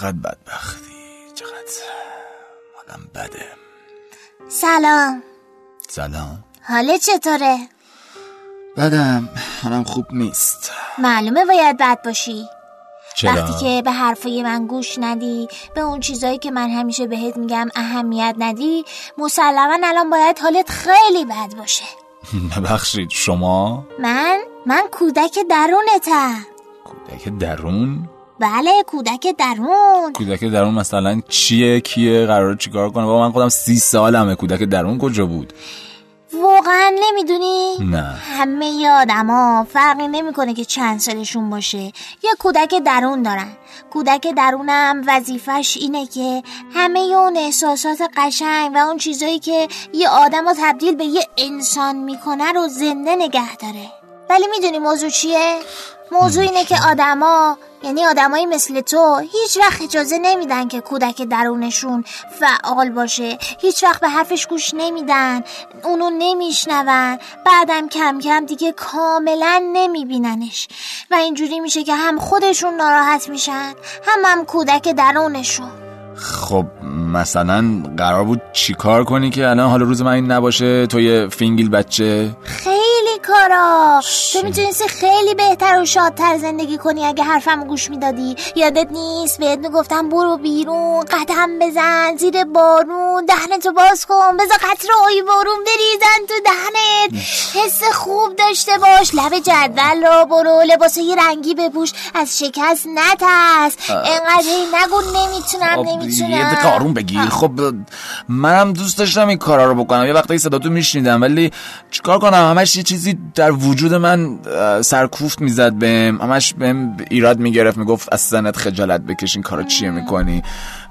چقدر بدبختی چقدر حالم بده. سلام. سلام. حاله چطوره؟ بدم حالم خوب نیست. معلومه باید بد باشی. چرا؟ وقتی که به حرفای من گوش ندی به اون چیزایی که من همیشه بهت میگم اهمیت ندی مسلما الان باید حالت خیلی بد باشه. ببخشید شما؟ من؟ من کودک درونتم. کودک درون؟ بله کودک درون. کودک درون مثلا چیه کیه قراره چیکار کنه؟ بابا من خودم سی سالمه. کودک درون کجا بود؟ واقعا نمی‌دونی؟ نه. همه آدما فرقی نمی‌کنه که چند سالشون باشه. یه کودک درون دارن. کودک درونم وظیفش اینه که همه اون احساسات قشنگ و اون چیزایی که یه آدم رو تبدیل به یه انسان می‌کنه رو زنده نگه داره. ولی می‌دونی موضوع چیه؟ موضوع اینه که آدما یعنی آدمایی مثل تو هیچ وقت اجازه نمیدن که کودک درونشون فعال باشه. هیچ وقت به حرفش گوش نمیدن اونو نمیشنون. بعدم کم کم دیگه کاملا نمیبیننش. و اینجوری میشه که هم خودشون ناراحت میشن هم هم کودک درونشون. خب مثلا قرار بود چیکار کنی که الان حالا روز من این نباشه؟ تو یه فینگیل بچه؟ خیلی کارا! تو می‌تونستی خیلی بهتر و شادتر زندگی کنی اگه حرفم گوش می‌دادی. یادت نیست؟ بهت می‌گفتم برو بیرون قدم بزن زیر بارون دهنتو باز کن. بذار قطر آی بارون بریزن تو دهنت. حس خوب داشته باش. لب جدول رو برو لباسای رنگی بپوش. از شکست نترس. انقدر هی نگو نمی‌تونم نمی‌تونم. یه دقیقه آروم بگیر خب منم دوست داشتم این کارا رو بکنم. یه وقتایی صدا تو میشنیدم ولی چیکار کنم؟ همش یه چیزی در وجود من سرکوفت می‌زد بهم. همش بهم ایراد می‌گرفت می‌گفت از سنت خجالت بکش این کارا چیه می‌کنی؟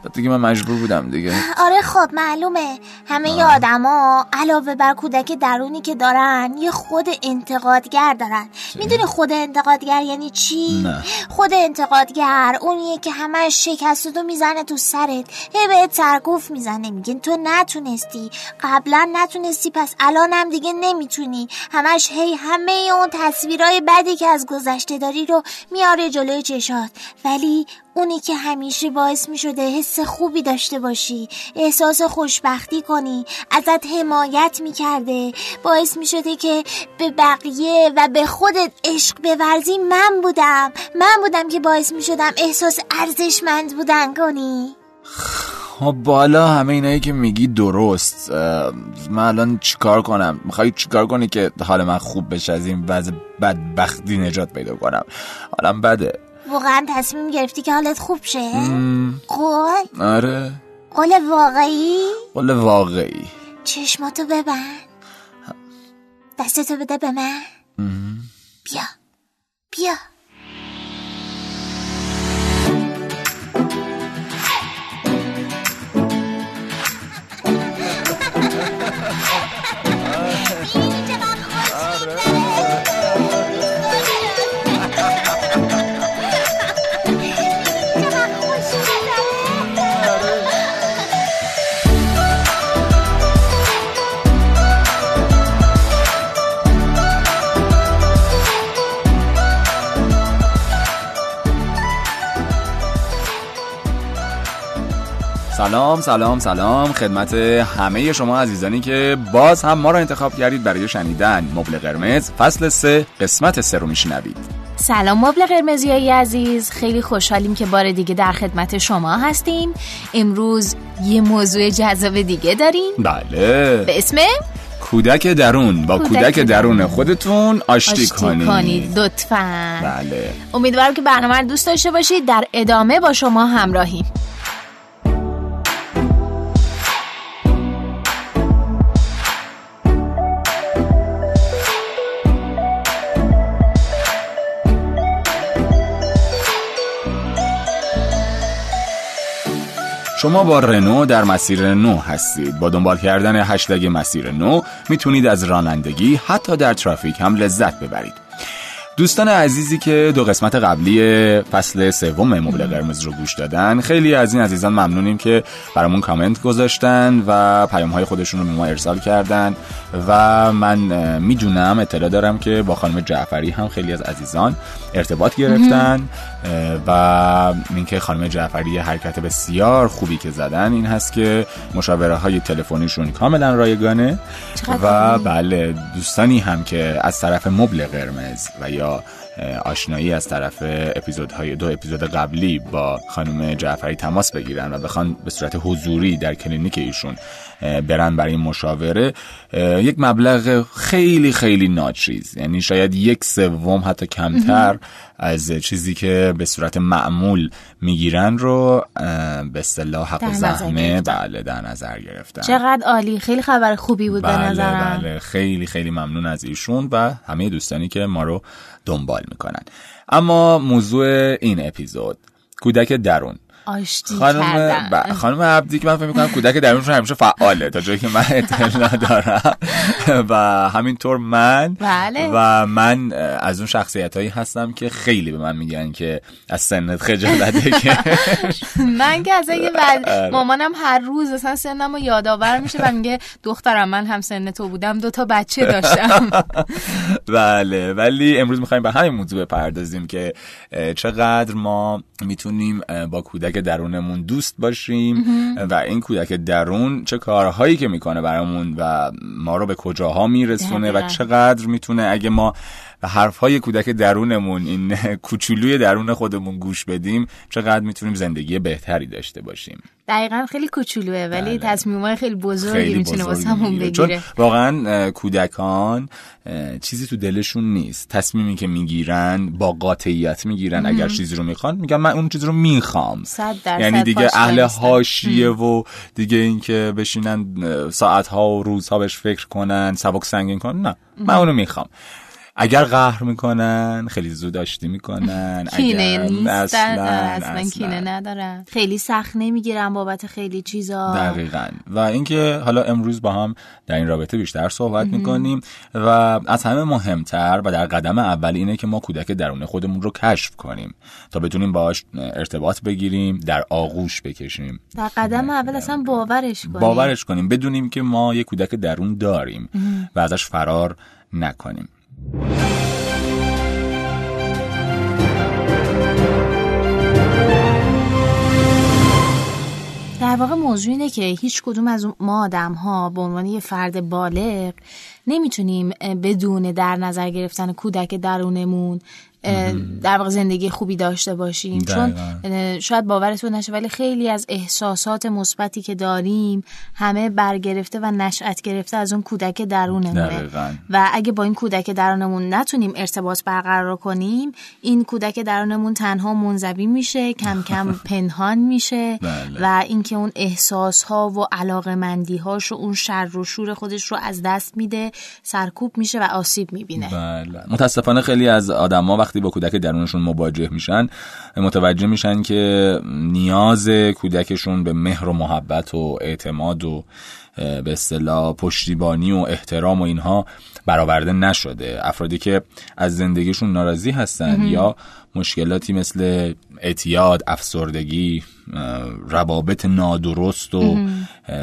بعد دیگه من مجبور بودم دیگه. آره خب معلومه. همه ی آدما علاوه بر کودک درونی که دارن یه خود انتقادگر دارن. می‌دونی خود انتقادگر یعنی چی؟ نه. خود انتقادگر اونیه که همش شکستتو می‌زنه تو سرت. هی بهت سرکوف می‌زنه. میگن تو نتونستی. قبلا نتونستی پس الانم دیگه نمی‌تونی. همش هی همه اون تصویرای بدی که از گذشته داری رو میاره جلوی چشات. ولی اونی که همیشه باعث می شده حس خوبی داشته باشی احساس خوشبختی کنی ازت حمایت می کرده باعث می شده که به بقیه و به خودت عشق بورزی. من بودم من بودم که باعث می شدم احساس ارزشمند بودن کنی. خب بالا همه اینایی که میگی درست. من الان چیکار کنم؟ می‌خوای چیکار کنی که حال من خوب بشه از این وضع بدبختی نجات پیدا کنم؟ حالم بده. واقعا تصمیم گرفتی که حالت خوب شه؟ قول؟ آره. قول واقعی؟ قول واقعی. چشماتو ببند. دستتو بده به من. بیا. بیا. سلام سلام سلام. خدمت همه شما عزیزانی که باز هم ما را انتخاب کردید برای شنیدن مبل قرمز. فصل سه قسمت سه رو میشنوید. سلام مبل قرمزی عزیز. خیلی خوشحالیم که بار دیگه در خدمت شما هستیم. امروز یه موضوع جذاب دیگه داریم. بله. به اسم؟ کودک درون. با کودک کودک, درون. خودتون آشتی, آشتی کنید. کنید لطفا. بله. امیدوارم که برنامه دوست داشته باشید. در ادامه با شما همراهیم. شما با رنو در مسیر نو هستید. با دنبال کردن هشتگ مسیر نو می‌تونید از رانندگی حتی در ترافیک هم لذت ببرید. دوستان عزیزی که دو قسمت قبلی فصل سوم مبل قرمز رو گوش دادن خیلی از این عزیزان ممنونیم که برامون کامنت گذاشتن و پیام های خودشون رو به ما ارسال کردن و من می‌دونم اطلاع دارم که با خانم جعفری هم خیلی از عزیزان ارتباط گرفتن و اینکه خانم جعفری حرکت بسیار خوبی که زدن این هست که مشاوره های تلفنیشون کاملا رایگانه و بله دوستانی هم که از طرف مبل قرمز و یا آشنایی از طرف اپیزودهای دو اپیزود قبلی با خانم جعفری تماس بگیرن و بخوان به صورت حضوری در کلینیک ایشون برن برای مشاوره. یک مبلغ خیلی خیلی ناچیز. یعنی شاید یک سوم حتی کمتر از چیزی که به صورت معمول می‌گیرن رو به اصطلاح حق زحمه. بله در نظر گرفتن. چقدر عالی. خیلی خبر خوبی بود بله به نظرم. بله. خیلی خیلی ممنون از ایشون و همه دوستانی که ما رو دنبال می‌کنن. اما موضوع این اپیزود کودک درون. آشتی خانم ب... خانم عبدی که من فکر می‌کنم کودک درونشون همیشه فعاله تا جایی که من اطلاع دارم و همینطور من بله. و من از اون شخصیت هایی هستم که خیلی به من میگن که از سنت خجالت که. من که از اینکه بعد مامانم هر روز اصلا سنم رو یادآور میشه و میگه دخترم من هم سن تو بودم دو تا بچه داشتم. بله ولی امروز می‌خوایم به همین موضوع بپردازیم که چقدر ما می‌تونیم با کودک درونمون دوست باشیم و این کودک درون چه کارهایی که می‌کنه برامون و ما رو به کجاها میرسونه و چقدر می‌تونه اگه ما و حرفهای کودک درونمون این کوچولوی درون خودمون گوش بدیم چقدر می‌تونیم زندگی بهتری داشته باشیم. دقیقا خیلی کوچولوه ولی بله. تصمیمای خیلی بزرگی می‌تونه واسه همون بگیره. چون واقعا کودکان چیزی تو دلشون نیست. تصمیمی که می‌گیرن با قاطعیت می‌گیرن اگر چیزی رو می‌خوان میگن من اون چیز رو می‌خوام. یعنی دیگه اهل حاشیه و دیگه اینکه بشینن ساعت ها و روزها بهش فکر کنن سبک سنگین کنن نه. من اونو می‌خوام. اگر قهر می‌کنن خیلی زود آشتی می‌کنن. کینه نیستن اصلا, اصلا کینه ندارن. خیلی سخت نمی‌گیرن بابت خیلی چیزا. دقیقا. و اینکه حالا امروز با هم در این رابطه بیشتر صحبت می‌کنیم و از همه مهمتر و در قدم اول اینه که ما کودک درون خودمون رو کشف کنیم تا بتونیم باش ارتباط بگیریم در آغوش بکشیم. در قدم اول اصلا باورش کنیم. باورش کنیم. بدونیم که ما یه کودک درون داریم و ازش فرار نکنیم. در واقع موضوع اینه که هیچ کدوم از ما آدم ها به عنوان یه فرد بالغ نمی‌تونیم بدون در نظر گرفتن کودک درونمون در واقع زندگی خوبی داشته باشیم. چون شاید باورتون نشه ولی خیلی از احساسات مثبتی که داریم همه برگرفته و نشأت گرفته از اون کودک درونمونه. و اگه با این کودک درونمون نتونیم ارتباط برقرار کنیم این کودک درونمون تنها منزوی میشه کم کم پنهان میشه بله. و اینکه اون احساس ها و علاقه مندی هاش و اون شر و شور خودش رو از دست میده سرکوب میشه و آسیب می‌بینه. بله. متاسفانه خیلی از آدما وقتی با کودک درونشون مواجه میشن متوجه میشن که نیاز کودکشون به مهر و محبت و اعتماد و به اصطلاح پشتیبانی و احترام و اینها برآورده نشده. افرادی که از زندگیشون ناراضی هستن یا مشکلاتی مثل اعتیاد افسردگی روابط نادرست و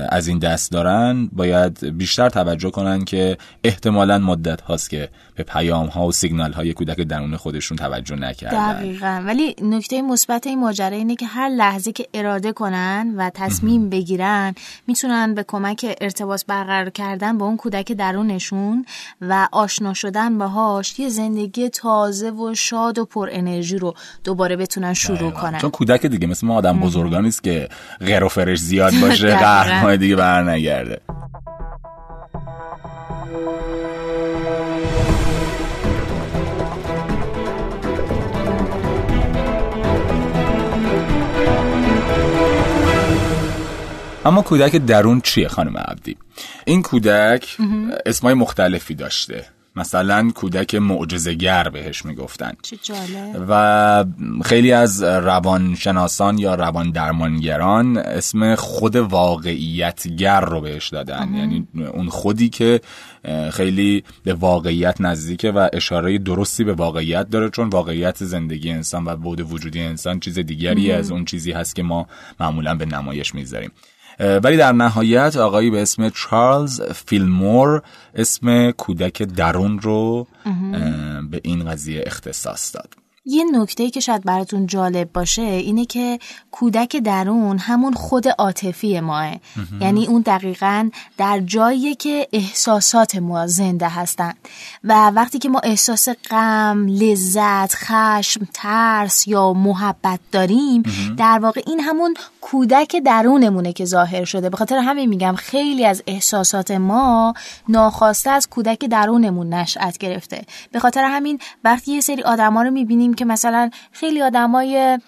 از این دست دارن باید بیشتر توجه کنن که احتمالا مدت هاست که به پیام ها و سیگنال های کودک درون خودشون توجه نکردن. دقیقا. ولی نکته مثبت این ماجرا اینه که هر لحظه که اراده کنن و تصمیم بگیرن می‌تونن به کمک ارتباط برقرار کردن با اون کودک درونشون و آشنا شدن باهاش یه زندگی تازه و شاد و پر انرژی رو دوباره بتونن شروع کنن. چون کودک دیگه مثل ما آدم بزرگان نیست که غیر و فرش زیاد باشه قهرمان دیگه بر نگرده اما کودک درون چیه خانم عبدی؟ این کودک اسمای مختلفی داشته. مثلا کودک معجزه‌گر بهش می‌گفتن و خیلی از روانشناسان یا روان درمانگران اسم خود واقعیتگر رو بهش دادن. یعنی اون خودی که خیلی به واقعیت نزدیکه و اشاره درستی به واقعیت داره چون واقعیت زندگی انسان و بود وجودی انسان چیز دیگری از اون چیزی هست که ما معمولا به نمایش می‌ذاریم ولی در نهایت آقایی به اسم چارلز فیلمور اسم کودک درون رو به این قضیه اختصاص داد. یه نکته که شاید براتون جالب باشه اینه که کودک درون همون خود عاطفی ماه. یعنی اون دقیقا در جایی که احساسات ما زنده هستن و وقتی که ما احساس غم، لذت، خشم، ترس یا محبت داریم در واقع این همون کودک درونمونه که ظاهر شده. به خاطر همین میگم خیلی از احساسات ما ناخواسته از کودک درونمون نشأت گرفته. به خاطر همین وقتی یه سری آدما رو می‌بینیم که مثلا خیلی آدمای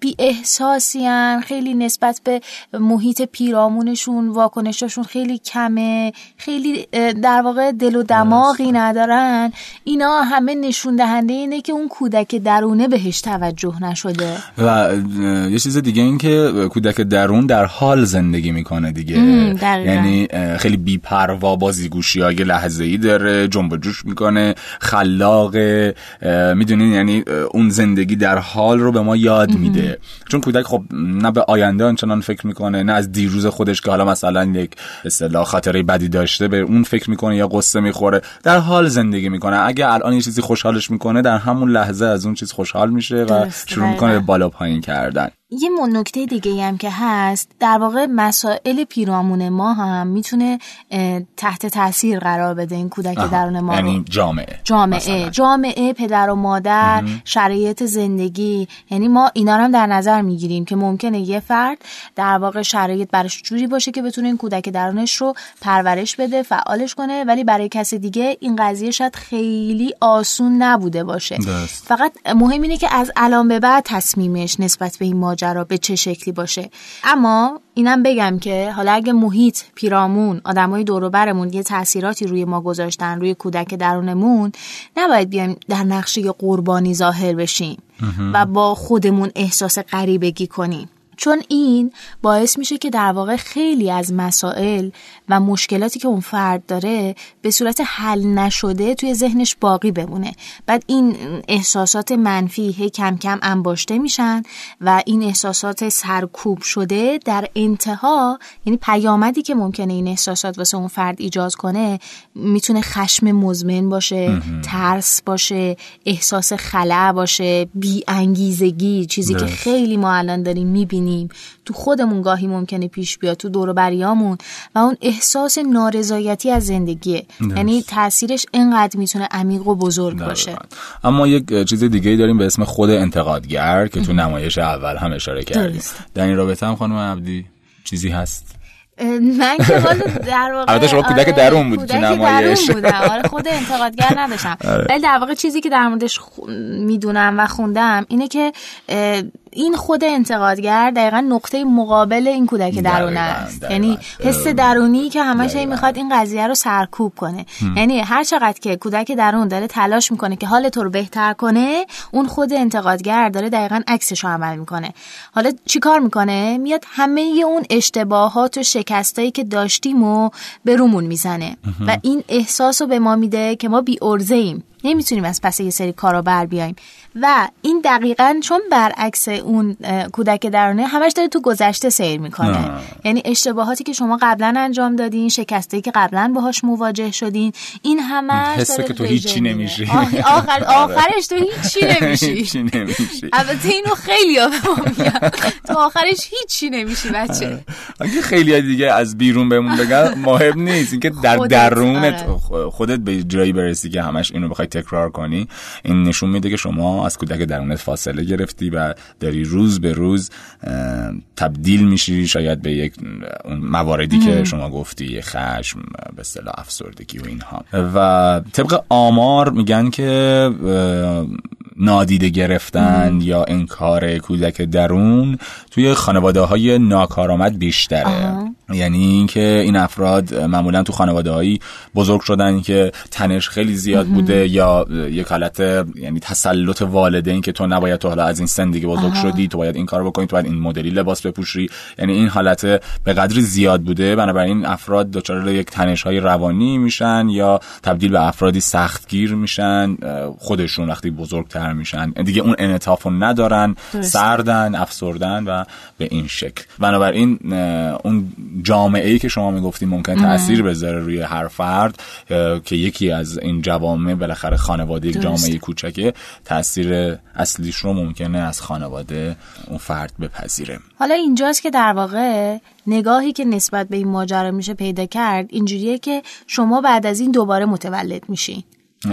بی احساسی خیلی نسبت به محیط پیرامونشون واکنشاشون خیلی کمه خیلی در واقع دل و دماغی ندارن. اینا همه نشون دهنده اینه که اون کودک درونه بهش توجه نشده. و یه چیز دیگه این که کودک درون در حال زندگی می‌کنه دیگه. یعنی خیلی بیپروا بازیگوشی های لحظه ای داره جنب جوش می‌کنه خلاق می‌دونین؟ یعنی اون زندگی در حال رو به ما یاد میده. چون کودک خب نه به آینده آنچنان فکر می‌کنه نه از دیروز خودش که حالا مثلا یک اصطلاح خاطره بدی داشته به اون فکر می‌کنه یا قصه می‌خوره. در حال زندگی می‌کنه. اگه الان یه چیزی خوشحالش می‌کنه در همون لحظه از اون چیز خوشحال میشه و شروع می‌کنه به بالا پایین کردن. یه نکته دیگه هم که هست در واقع مسائل پیرامون ما هم می‌تونه تحت تاثیر قرار بده این کودک درون ما یعنی جامعه جامعه مثلا. جامعه پدر و مادر شرایط زندگی یعنی ما اینا هم در نظر می‌گیریم که ممکنه یه فرد در واقع شرایط براش جوری باشه که بتونه این کودک درونش رو پرورش بده فعالش کنه ولی برای کسی دیگه این قضیه شاید خیلی آسون نبوده باشه دست. فقط مهم اینه که از الان به بعد تصمیمش نسبت به این ماجرا به چه شکلی باشه. اما اینم بگم که حالا اگه محیط پیرامون آدمای دور برمون یه تاثیراتی روی ما گذاشتن روی کودک درونمون نباید بیایم در نقشه قربانی ظاهر بشیم و با خودمون احساس غریبگی کنیم. چون این باعث میشه که در واقع خیلی از مسائل و مشکلاتی که اون فرد داره به صورت حل نشده توی ذهنش باقی بمونه. بعد این احساسات منفی هی کم کم انباشته میشن و این احساسات سرکوب شده در انتها یعنی پیامدی که ممکنه این احساسات واسه اون فرد ایجاد کنه می‌تونه خشم مزمن باشه ترس باشه احساس خلع باشه بی انگیزگی چیزی که خیلی ما الان داریم می‌بینیم. تو خودمون گاهی ممکنه پیش بیاد تو دور بریامون و اون احساس نارضایتی از زندگیه. یعنی تاثیرش اینقدر می‌تونه عمیق و بزرگ باشه. اما یک چیز دیگه داریم به اسم خود انتقادگر که تو نمایش اول هم اشاره کردیم در این رابطه هم خانم عبدی چیزی هست؟ من که حالا در واقع البته شما کودک درون بود تو نمایش. آره خود انتقادگر نداشتم. ولی در واقع چیزی که در موردش می‌دونم و خوندم اینه که این خود انتقادگر دقیقا نقطه مقابل این کودک درون است یعنی حس درونی که همش این می‌خواد این قضیه رو سرکوب کنه. یعنی هر چقدر که کودک درون داره تلاش می‌کنه که حال تو رو بهتر کنه اون خود انتقادگر داره دقیقا عکسش رو عمل می‌کنه. حالا چیکار می‌کنه؟ میاد همه اون اشتباهات و شکستایی که داشتیم و به رومون می‌زنه. و این احساس رو به ما میده که ما بی ارزه ایم نمی‌تونیم از پس یه سری کارا بر بیایم. و این دقیقا چون برعکس اون کودک درونه همش داره تو گذشته سیر می‌کنه. یعنی اشتباهاتی که شما قبلا انجام دادین شکسته که قبلا باهاش مواجه شدین این همش حسه که تو هیچی نمیشی. آخر آخرش تو هیچی نمیشی. البته اینو خیلی ها تو آخرش هیچی نمیشی بچه. اگه خیلی دیگه از بیرون بهمون بگن مهم نیست. اینکه در درونت خودت به جایی برسی که همش اینو بخوای تکرار کنی این نشون میده که شما از کودک درونت فاصله گرفتی و داری روز به روز تبدیل میشی شاید به یک مواردی که شما گفتی خشم به اصطلاح افسردگی و اینها. و طبق آمار میگن که نادیده گرفتن یا انکار کودک درون توی خانواده های ناکارآمد بیشتره. یعنی اینکه این افراد معمولا تو خانواده هایی بزرگ شدن که تنش خیلی زیاد بوده یا یک حالت یعنی تسلط والدین که تو نباید تو حالا از این سن دیگه بزرگ شدی تو باید این کار بکنی تو باید این مدلی لباس بپوشی. یعنی این حالت به قدری زیاد بوده. بنابراین افراد دچار یک تنش های روانی میشن یا تبدیل به افرادی سختگیر میشن. خودشون وقتی بزرگتر میشن. دیگه اون انعطاف رو ندارن سردن افسردن و به این شکل. بنابراین اون جامعه ای که شما می‌گفتیم ممکن تاثیر بذاره روی هر فرد که یکی از این جوامع بالاخره خانواده یک جامعه کوچکه تاثیر اصلیش رو ممکنه از خانواده اون فرد بپذیره. حالا اینجاست که در واقع نگاهی که نسبت به این ماجرا میشه پیدا کرد اینجوریه که شما بعد از این دوباره متولد میشین.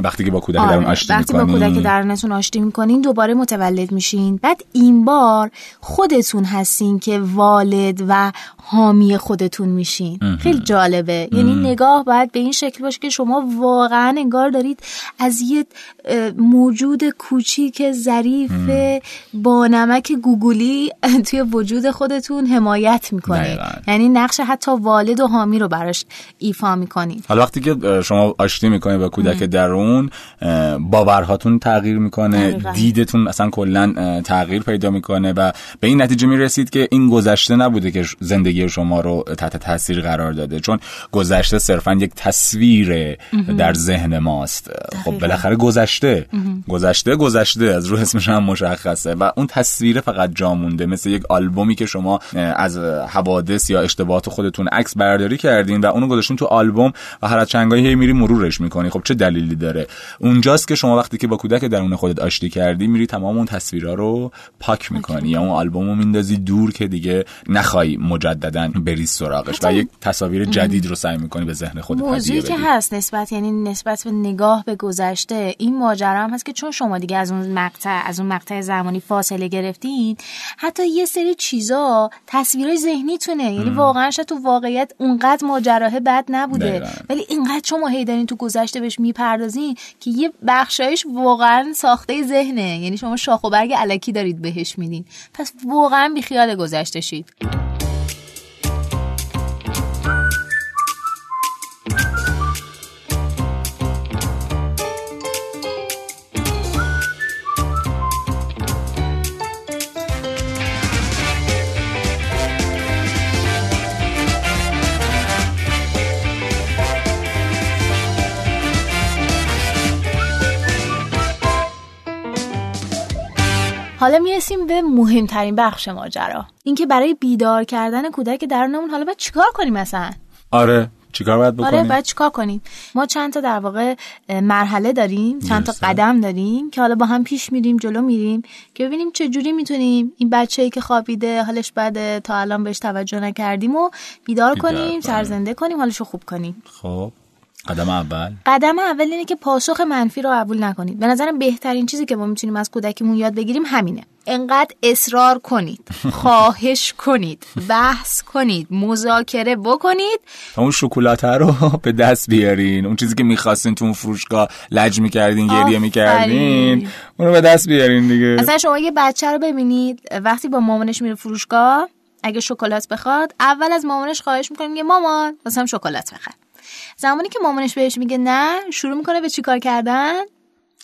وقتی که با کودک درون آره، آشتی وقتی با کودک درونتون آشتی می‌کنین دوباره متولد میشین. بعد این بار خودتون هستین که والد و حامی خودتون میشین. خیلی جالبه. یعنی نگاه باید به این شکل باشه که شما واقعا انگار دارید از یه موجود کوچیک ظریف با نمک گوگلی توی وجود خودتون حمایت می‌کنید. یعنی نقش حتی والد و حامی رو براش ایفا می‌کنید. حالا وقتی که شما آشتی می‌کنید با کودک درون اون باورهاتون تغییر می‌کنه دیدتون اصلا کلا تغییر پیدا می‌کنه و به این نتیجه می‌رسید که این گذشته نبوده که زندگی شما رو تحت تاثیر قرار داده چون گذشته صرفا یک تصویر در ذهن ماست. خب بالاخره گذشته. گذشته گذشته از رو اسمش هم مشخصه و اون تصویر فقط جا مونده مثل یک آلبومی که شما از حوادث یا اشتباهات خودتون عکس برداری کردین و اونو گذاشتین تو آلبوم و هر از چنگایی هی میری مرورش می‌کنی. خب چه دلیلی داره. اونجاست که شما وقتی که با کودک درون خودت آشتی کردی میری تمام اون تصویرها رو پاک می‌کنی یا اون آلبوم رو میندازی دور که دیگه نخوای مجددا بری سراغش. و یک تصاویر جدید رو سعی می‌کنی به ذهن خودت موضوعی که هست نسبت یعنی نسبت به نگاه به گذشته این ماجرا هم هست که چون شما دیگه از اون مقطع از اون مقطع زمانی فاصله گرفتین حتی یه سری چیزا تصویرای ذهنیتونه. یعنی واقعا شاید تو واقعیت اونقدر ماجراه بد نبوده. ولی اینقدر شما هی تو گذشته بهش می‌پردازین که یه بخشایش واقعا ساخته ذهنه. یعنی شما شاخ و برگ علکی دارید بهش میدین. پس واقعا بیخیال گذشته شید حالا می‌رسیم به مهمترین بخش ماجرا. اینکه برای بیدار کردن کودک درونمون حالا باید چیکار کنیم مثلا؟ آره چیکار باید بکنیم؟ آره باید چیکار کنیم؟ ما چند تا در واقع مرحله داریم چند تا قدم داریم که حالا با هم پیش میریم جلو میریم که ببینیم چه جوری می‌تونیم این بچه‌ای که خوابیده حالش بعد تا الان بهش توجه نکردیم و بیدار, بیدار کنیم. سرزنده کنیم حالشو خوب کنیم. خب. قدم اول. قدم اول اینه که پاسخ منفی رو قبول نکنید. به نظرم بهترین چیزی که ما می‌تونیم از کودکیمون یاد بگیریم همینه. انقدر اصرار کنید خواهش کنید بحث کنید مذاکره بکنید. اون شکلات رو به دست بیارین. اون چیزی که می‌خواستین تو اون فروشگاه لج می‌کردین گریه می‌کردین اون رو به دست بیارین دیگه. اصلا شما یه بچه رو ببینید وقتی با مامانش میره فروشگاه اگه شکلات بخواد اول از مامانش خواهش می‌کنه میگه مامان واسم شکلات بخر. زمانی که مامانش بهش میگه نه شروع می‌کنه به چیکار کردن؟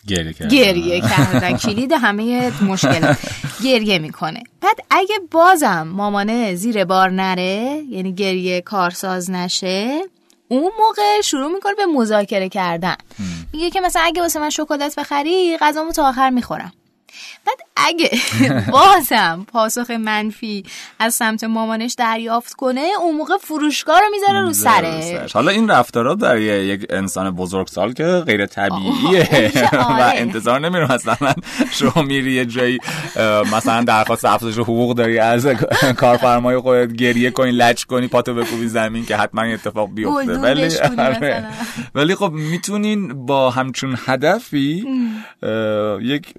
گریه کردن. گریه کردن. کلید همه مشکلات. گریه می‌کنه. بعد اگه بازم مامانه زیر بار نره یعنی گریه کارساز نشه اون موقع شروع می‌کنه به مذاکره کردن. میگه که مثلا اگه واسه من شکلات بخری غذامو تا آخر می‌خورم. بعد اگه بازم پاسخ منفی از سمت مامانش دریافت کنه اون موقع فروشگاه رو می‌ذاره رو سرش. حالا این رفتارا در یک انسان بزرگسال که غیر طبیعیه. و آره. انتظار نمیرم مثلا شما میری یه جایی مثلا درخواست افزایش حقوق داری از کارفرمای خودت گریه کنی لچ کنی پاتو بکوبی زمین که حتما اتفاق بیفته. ولی آره. ولی خب می‌تونین با همچون هدفی یک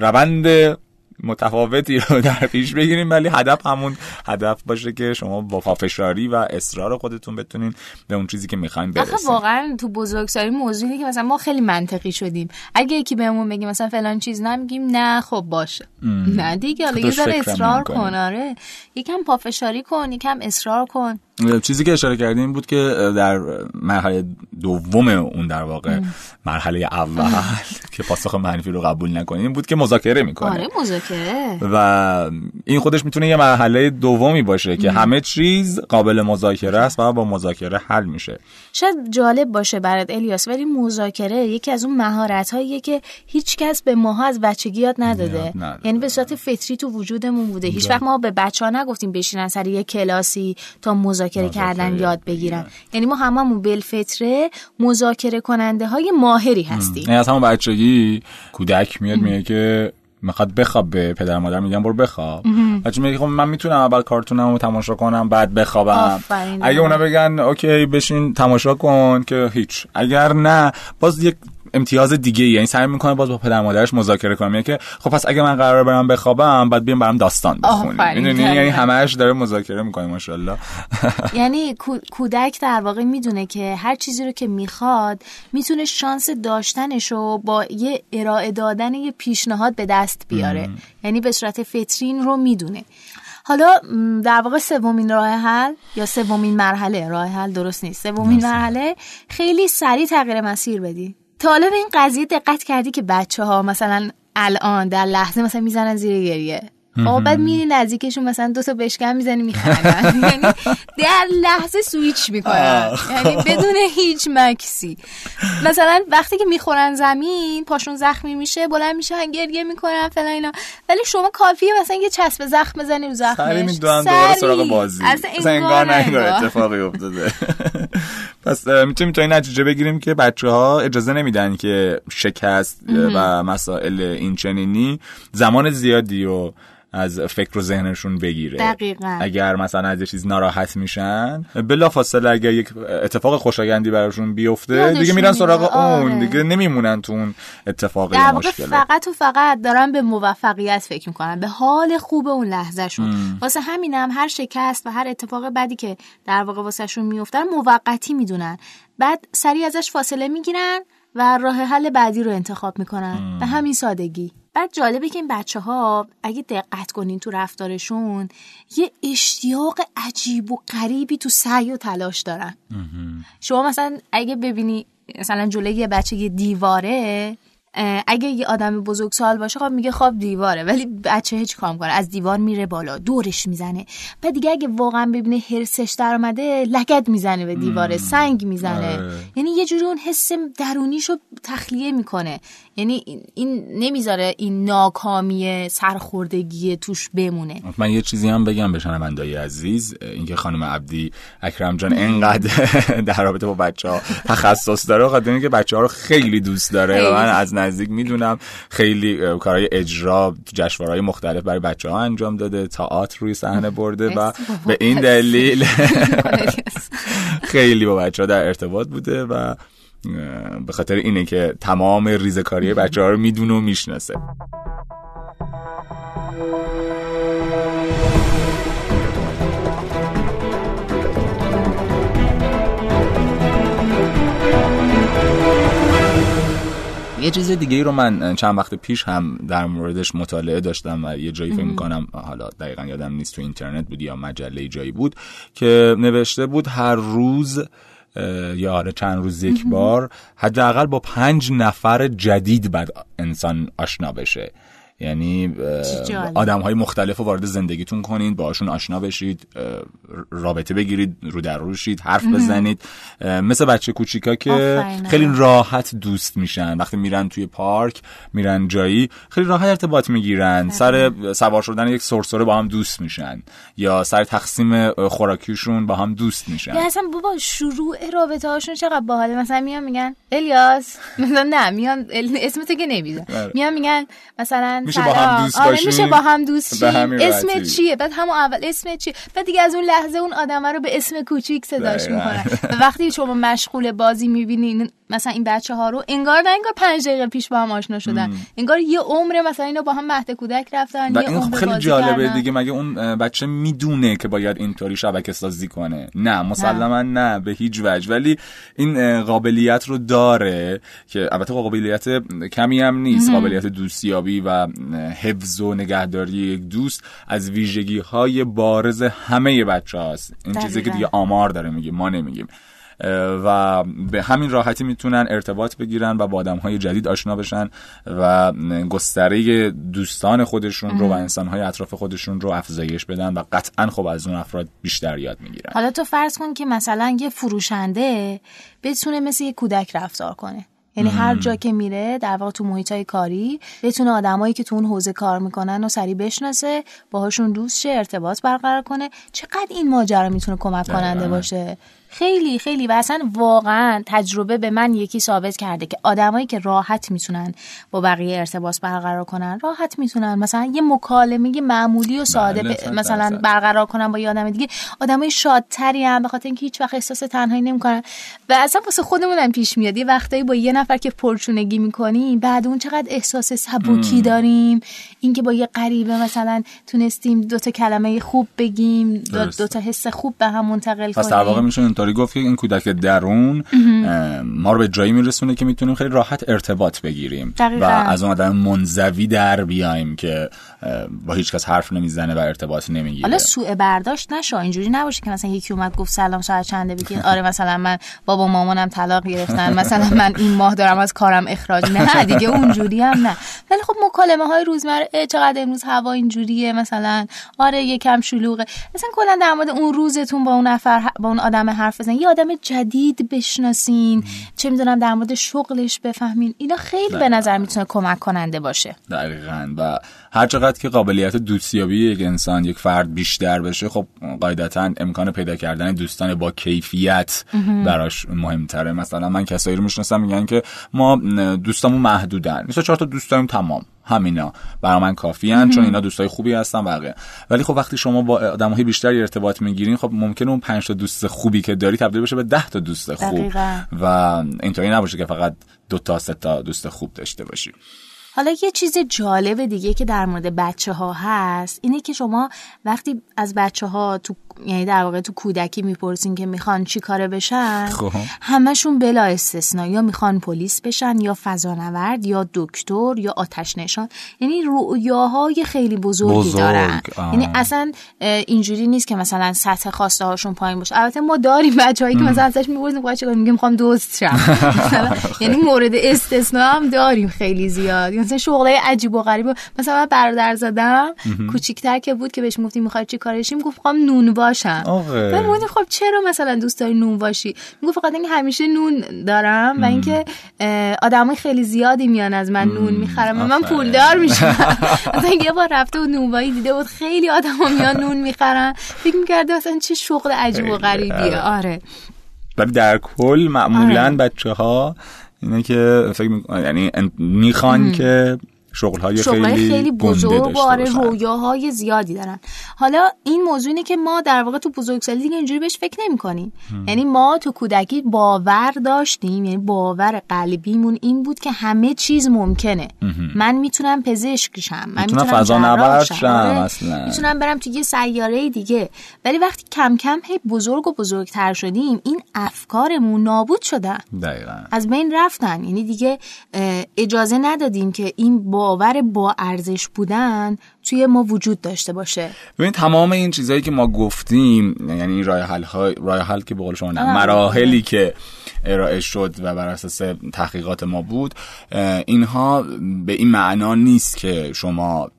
روند متفاوتی رو در پیش بگیریم ولی هدف همون هدف باشه که شما با پافشاری و اصرار خودتون بتونین به اون چیزی که می‌خوایم برسیم واقعا تو بزرگسالی موضوعی که مثلا ما خیلی منطقی شدیم. اگه یکی بهمون بگه مثلا فلان چیز نمیگیم نه خب باشه. نه دیگه حالا یه ذره اصرار کن آره. یکم پافشاری کن یکم اصرار کن. چیزی که اشاره کردیم بود که در مرحله دوم اون در واقع مرحله اول که پاسخ منفی رو قبول نکنیم بود که مذاکره می‌کنه. آره مذاکره. و این خودش می‌تونه یه مرحله دومی باشه که همه چیز قابل مذاکره است و با مذاکره حل میشه. شاید جالب باشه برات الیاس ولی مذاکره یکی از اون مهارت هاییه که هیچ کس به ماها از بچگی یاد نداده. یعنی به صورت فطری تو وجودمون بوده. هیچ وقت ما به بچه ها نگفتیم بشینن سر یه کلاسی تا مذاکره کردن یاد بگیرن. یعنی ما هممون بالفطره مذاکره کننده های ماهری هستیم. یعنی از همون بچگی کودک میاد میگه که می‌خواد بخواب به پدر مادر میگم برو بخواب. بچه میگه خب من می‌تونم اول کارتونم رو تماشا کنم بعد بخوابم. اگه اونا بگن اوکی بشین تماشا کن که هیچ. اگر نه باز یک امتیاز دیگه یعنی سعی می‌کنه باز با پدر مادرش مذاکره کنه. میگه که خب پس اگه من قرار برم بخوابم بعد بیام برام داستان بخونیم. یعنی همش داره مذاکره می‌کنه ماشاءالله. یعنی کودک در واقع می‌دونه که هر چیزی رو که می‌خواد می‌تونه شانس داشتنش رو با یه ارائه دادن یه پیشنهاد به دست بیاره. یعنی به صورت فطرین رو می‌دونه. حالا در واقع سومین راه حل یا سومین مرحله راه حل درست نیست. سومین مرحله خیلی سریع تغییر مسیر بدی. تا حالا به این قضیه دقت کردی که بچه ها مثلا الان در لحظه مثلا می‌زنن زیر گریه. خب بعد میری نزدیکشون مثلا دو تا بشکم می‌زنی میخندن. یعنی در لحظه سویچ می‌کنن. یعنی بدون هیچ مکسی. مثلا وقتی که می‌خورن زمین پاشون زخمی میشه بلند میشن گریه می‌کنن فلان اینا. ولی شما کافیه مثلا یه چسب زخم بزنی رو زخمش. سری می‌دونن دوباره سراغ بازی. اصلا انگار نه اتفاقی افتاده. پس می‌تونیم تا این نتیجه بگیریم که بچه ها اجازه نمیدن که شکست و مسائل این چنینی زمان زیادی رو از فکر و ذهنشون بگیره. دقیقا. اگر مثلا از چیز ناراحت میشن بلا فاصله اگر یک اتفاق خوشایندی براشون بیفته دیگه میرن سراغ اون. آره. دیگه نمیمونن تو اون اتفاق در واقع فقط و فقط دارن به موفقیت فکر می‌کنن به حال خوب اون لحظهشون. واسه همینم هر شکست و هر اتفاق بدی که در واقع واسهشون میفتن موقتی می‌دونن. بعد سریع ازش فاصله می‌گیرن و راه حل بعدی رو انتخاب می‌کنن. به همین سادگی. بعد جالبه که این بچه ها اگه دقت کنین تو رفتارشون یه اشتیاق عجیب و غریبی تو سعی و تلاش دارن. شما مثلا اگه ببینی مثلا جلوی یه بچه یه دیواره اگه یه آدم بزرگ سال باشه خب میگه خواب دیواره ولی بچه هیچ کام کنه. از دیوار میره بالا دورش می‌زنه. بعد دیگه اگه واقعا ببینه هرسش در اومده لگد می‌زنه به دیواره سنگ می‌زنه. آره. یعنی یه جوری اون حس درونیشو تخلیه می‌کنه. یعنی این نمی‌ذاره این ناکامی سرخوردگی توش بمونه. من یه چیزی هم بگم به شنوندای عزیز. اینکه خانم عبدی اکرم جان انقدر در رابطه با بچه ها تخصص داره خاطر که بچه ها رو خیلی دوست داره. و من از نزدیک می‌دونم خیلی کارهای اجرا جشنواره‌های مختلف برای بچه ها انجام داده تئاتر روی صحنه برده و به این دلیل خیلی با بچه ها در ارتباط بوده و به خاطر اینه که تمام ریزکاری بچه ها رو می‌دونه و می‌شناسه. یه چیز دیگه ای رو من چند وقت پیش هم در موردش مطالعه داشتم و یه جایی فکر می‌کنم حالا دقیقا یادم نیست تو اینترنت بود یا مجله جایی بود که نوشته بود هر روز یا آره چند روز یک بار حداقل با پنج نفر جدید بعد انسان آشنا بشه. یعنی آدم های مختلف رو وارد زندگیتون کنید باشون آشنا بشید رابطه بگیرید رو در روشید حرف بزنید. مثل بچه کوچیکا که خیلی راحت دوست میشن. وقتی میرن توی پارک میرن جایی خیلی راحت ارتباط می‌گیرن. سر سوار شدن یک سرسره با هم دوست میشن. یا سر تقسیم خوراکیشون با هم دوست میشن. یا اصلا بابا شروع رابطه هاشون چقدر باحاله. مثلا میان میگن الیاس. مثلا نه میان اسمت که نمیدن آره. میان میگن مثلا میشه با هم دوست آره باشیم؟ میشه با هم دوست اسم. چیه؟ بعد همون اول اسم چیه؟ بعد دیگه از اون لحظه اون آدم رو به اسم کوچیک صداش. می‌کنن. وقتی شما مشغول بازی می‌بینین مثلا این بچه ها رو انگار نه انگار پنج دقیقه پیش با هم آشنا شدن. انگار یه عمر مثلا اینا با هم مهد کودک رفتن و یه این عمر خیلی جالبه کردن. دیگه. مگه اون بچه می‌دونه که باید اینطوری شبکه سازی کنه؟ نه مسلما نه به هیچ وجه. ولی این قابلیت رو داره که البته قابلیت کمی هم نیست. قابلیت دوستیابی و حفظ و نگهداری یک دوست از ویژگی های بارز همه بچه هاست این چیزی که. دیگه آمار داره میگه ما نمیگیم. و به همین راحتی می‌تونن ارتباط بگیرن و با آدم های جدید آشنا بشن و گستره دوستان خودشون رو و انسان های اطراف خودشون رو افزایش بدن و قطعا خب از اون افراد بیشتر یاد می‌گیرن. حالا تو فرض کن که مثلا یه فروشنده بتونه مثل یه کودک رفتار کنه. یعنی هر جا که میره در واقع تو محیط های کاری بتونه آدمایی که تو اون حوزه کار می‌کنن و سریع بشناسه باهاشون دوست شه ارتباط برقرار کنه. چقدر این ماجرا می‌تونه کمک کننده. باشه؟ خیلی خیلی. و اصلا واقعا تجربه به من یکی ثابت کرده که آدمایی که راحت می‌تونن با بقیه ارتباط برقرار کنن راحت می‌تونن. مثلا یه مکالمه معمولی و ساده بله، ب- مثلا. برقرار کنن با یه آدم دیگه. آدمای شادتری هم به خاطر اینکه هیچ وقت احساس تنهایی نمی‌کنن. و اصلا واسه خودمون هم پیش میاد. یه وقتایی با یه نفر که پرچونگی می‌کنیم بعد اون چقدر احساس سبکی داریم. اینکه با یه غریبه مثلا تونستیم دو تا کلمه خوب بگیم دو. دو تا حس خوب به هم منتقل کنیم. اینطوری گفت که این کودک درون ما رو به جایی میرسونه که می‌تونیم خیلی راحت ارتباط بگیریم دقیقاً. و از اون آدم منزوی در بیایم که با هیچ کس حرف نمی‌زنه و ارتباط نمی‌گیره. حالا سوء برداشت نشه اینجوری نباشه که مثلا یکی اومد گفت سلام ساعت چنده بگین آره مثلا من بابا مامانم طلاق گرفتن مثلا من این ماه دارم از کارم اخراج نه دیگه اونجوری هم نه. ولی خب مکالمه های روزمره چقدر امروز هوا اینجوریه مثلا آره یکم شلوغه. مثلا کلا در مورد اون روزتون با اون نفر با اون آدم حرف بزنین. یه آدم جدید بشناسین. چه می‌دونم در مورد شغلش بفهمین. اینا خیلی به نظر می‌تونه کمک کننده باشه. دقیقا. و هر چقدر که قابلیت دوستیابی یک انسان یک فرد بیشتر بشه خب قاعدتا امکان پیدا کردن دوستان با کیفیت براش مهمتره. مثلا من کسایی رو می‌شناسم میگن که ما دوستامون محدودن. مثلا چهار تا دوست داریم تمام. همینا. برای من کافیان چون اینا دوستای خوبی هستن بقیه. ولی خب وقتی شما با آدمهای بیشتری ارتباط می‌گیرین خب ممکنه اون پنج تا دوست خوبی که داری تبدیل بشه به 10 تا دوست خوب. دقیقاً. و اینطوری نباشه که فقط دو تا سه تا دوست خوب داشته باشی. حالا یه چیز جالب دیگه که در مورد بچه ها هست اینه که شما وقتی از بچه ها تو یعنی در واقع تو کودکی می‌پرسین که می‌خوان چی کاره بشن خب. همشون بلا استثنا یا می‌خوان پلیس بشن یا فضانورد یا دکتر یا آتش نشان. یعنی رؤیاهای خیلی بزرگی بزرگ، دارن. آه. یعنی اصلا اینجوری نیست که مثلا سطح خواسته هاشون پایین باشه. البته ما داریم بچه‌هایی که مثلا ازش می‌پرسیم چیکار میگیم می‌خوام دوست شم. یعنی مورد استثنا هم داریم خیلی زیاد. مثلا شغلای عجیب و غریب مثلا من برادر زدم کوچیک‌تر که بود که بهش گفتیم می‌خوای چی کارشیم گفت می‌خوام نون باشم گفتیم خب چرا مثلا دوست داری نون باشی می‌گفت فقط اینکه همیشه نون دارم و اینکه آدمای خیلی زیادی میان از من نون می‌خرم و من. پولدار میشم. مثلا یه بار رفته بود نونوایی دیده بود خیلی آدما میان نون می‌خرن. فکر می‌کرده مثلا چه شغل عجیب و غریبیه. آره. ولی در کل معمولا آره. بچه ها اینه که فکر می... یعنی ان- می‌خوان که شغل های خیلی, خیلی بزرگ و آره. رویاهای زیادی دارن. حالا این موضوع اینه که ما در واقع تو بزرگسالی دیگه اینجوری بهش فکر نمی کنیم یعنی ما تو کودکی باور داشتیم یعنی باور قلبیمون این بود که همه چیز ممکنه. من می‌تونم پزشک شم من می‌تونم فضانورد جراح شم. اصلا. می‌تونم برم تو یه سیاره دیگه. ولی وقتی کم کم هی بزرگ و بزرگتر شدیم این افکارمون نابود شدن. دقیقا. از بین رفتن. یعنی دیگه اجازه ندادیم که این باور با ارزش بودن توی ما وجود داشته باشه ببین تمام این چیزهایی که ما گفتیم یعنی این راه حل راه حل که به قول شما نه. مراحلی که ارائه شد و بر اساس تحقیقات ما بود اینها به این معنا نیست که شما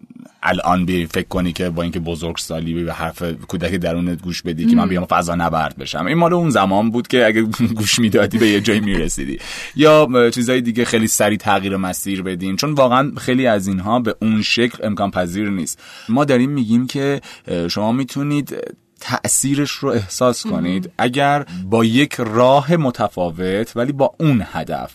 الان بی فکر کنی که با اینکه بزرگ سالی به حرف کودک درونت گوش بدی که من بیام فضا نبرد بشم. این مال اون زمان بود که اگه گوش می‌دادی به یه جایی می‌رسیدی. یا چیزای دیگه خیلی سریع تغییر مسیر بدین. چون واقعا خیلی از اینها به اون شکل امکان پذیر نیست. ما داریم میگیم که شما می‌تونید تأثیرش رو احساس کنید اگر با یک راه متفاوت ولی با اون هدف.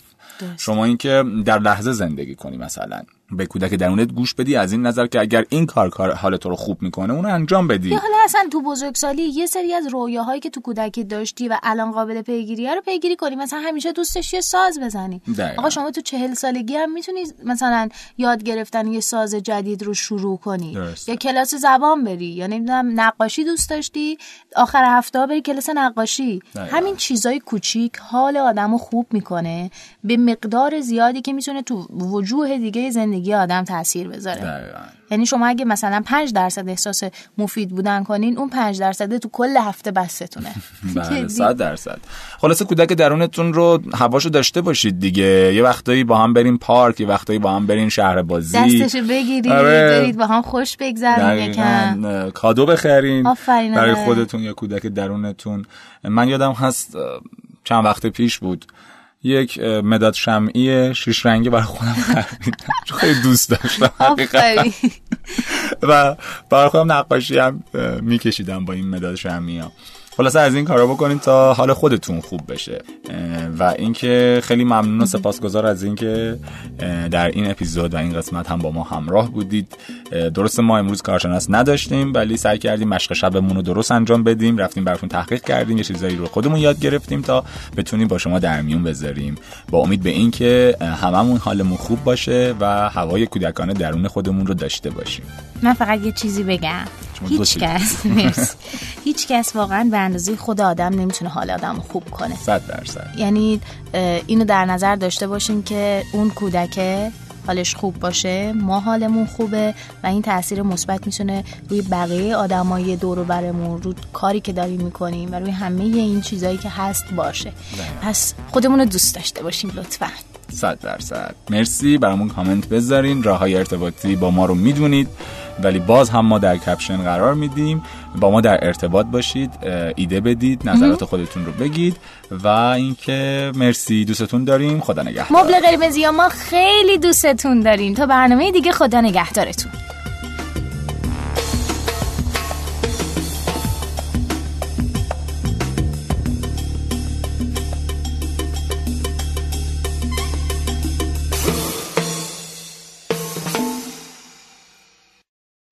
شما اینکه در لحظه زندگی کنی مثلا. به کودک درونت گوش بدی از این نظر که اگر این کار کار حال تو رو خوب می‌کنه اونو انجام بدی. یا حالا اصلا تو بزرگسالی یه سری از رویاهایی که تو کودکی داشتی و الان قابل پیگیریه رو پیگیری کنی. مثلا همیشه دوستش یه ساز بزنی. دقیقاً. آقا شما تو چهل سالگی هم می‌تونی مثلا یاد گرفتن یه ساز جدید رو شروع کنی. درسته. یا کلاس زبان بری. یا نمی‌دونم نقاشی دوست داشتی؟ آخر هفته بری کلاس نقاشی. دقیقاً. همین چیزای کوچیک حال آدمو خوب می‌کنه. به مقدار زیادی که می‌تونه تو وجوه دیگه زندگی آدم تاثیر بذاره. دقیقاً. یعنی شما اگه مثلا 5 درصد احساس مفید بودن کنین اون 5 درصد تو کل هفته بستتونه. بله جدی. صد درصد. خلاصه کودک درونتون رو هواشو داشته باشید دیگه. یه وقتایی با هم بریم پارک یه وقتایی با هم برین شهر بازی. دستشو بگیرید آره. برید با هم خوش بگذرونید یکم. کادو بخرین آفرین، برای آره. خودتون یا کودک درونتون. من یادم هست چند وقت پیش بود. یک مداد شمعی شیش رنگی برای خودم خریدم چون خیلی دوست داشتم حقیقتاً. و برای خودم نقاشی هم میکشیدم با این مداد شمعی ها خلاصه از این کارا بکنید تا حال خودتون خوب بشه. و اینکه خیلی ممنون و سپاسگزار از اینکه در این اپیزود و این قسمت هم با ما همراه بودید. درست ما امروز کارشناس نداشتیم ولی سعی کردیم مشق شبمون رو درست انجام بدیم. رفتیم براتون تحقیق کردیم یه چیزایی رو خودمون یاد گرفتیم تا بتونیم با شما در میون بذاریم. با امید به اینکه هممون حالمون خوب باشه و هوای کودکانه درون خودمون رو داشته باشیم. من فقط یه چیزی بگم. هیچ. کس. مرسی. هیچ کس واقعا به اندازه خود آدم نمی‌تونه حال آدم خوب کنه. صد درصد. یعنی اینو در نظر داشته باشیم که اون کودک حالش خوب باشه ما حالمون خوبه و این تاثیر مثبت می‌تونه روی بقیه آدمای دور و برمون رو کاری که داریم می‌کنیم و روی همه این چیزایی که هست باشه. پس خودمون رو دوست داشته باشیم لطفا. صد درصد. مرسی برامون کامنت بذارین. راه های ارتباطی با ما رو می‌دونید ولی باز هم ما در کپشن قرار میدیم. با ما در ارتباط باشید ایده بدید نظرات خودتون رو بگید و اینکه مرسی دوستتون داریم. خدا نگهدار. مبل قرمزی ما خیلی دوستتون داریم. تا برنامه دیگه خدا نگهدارتون.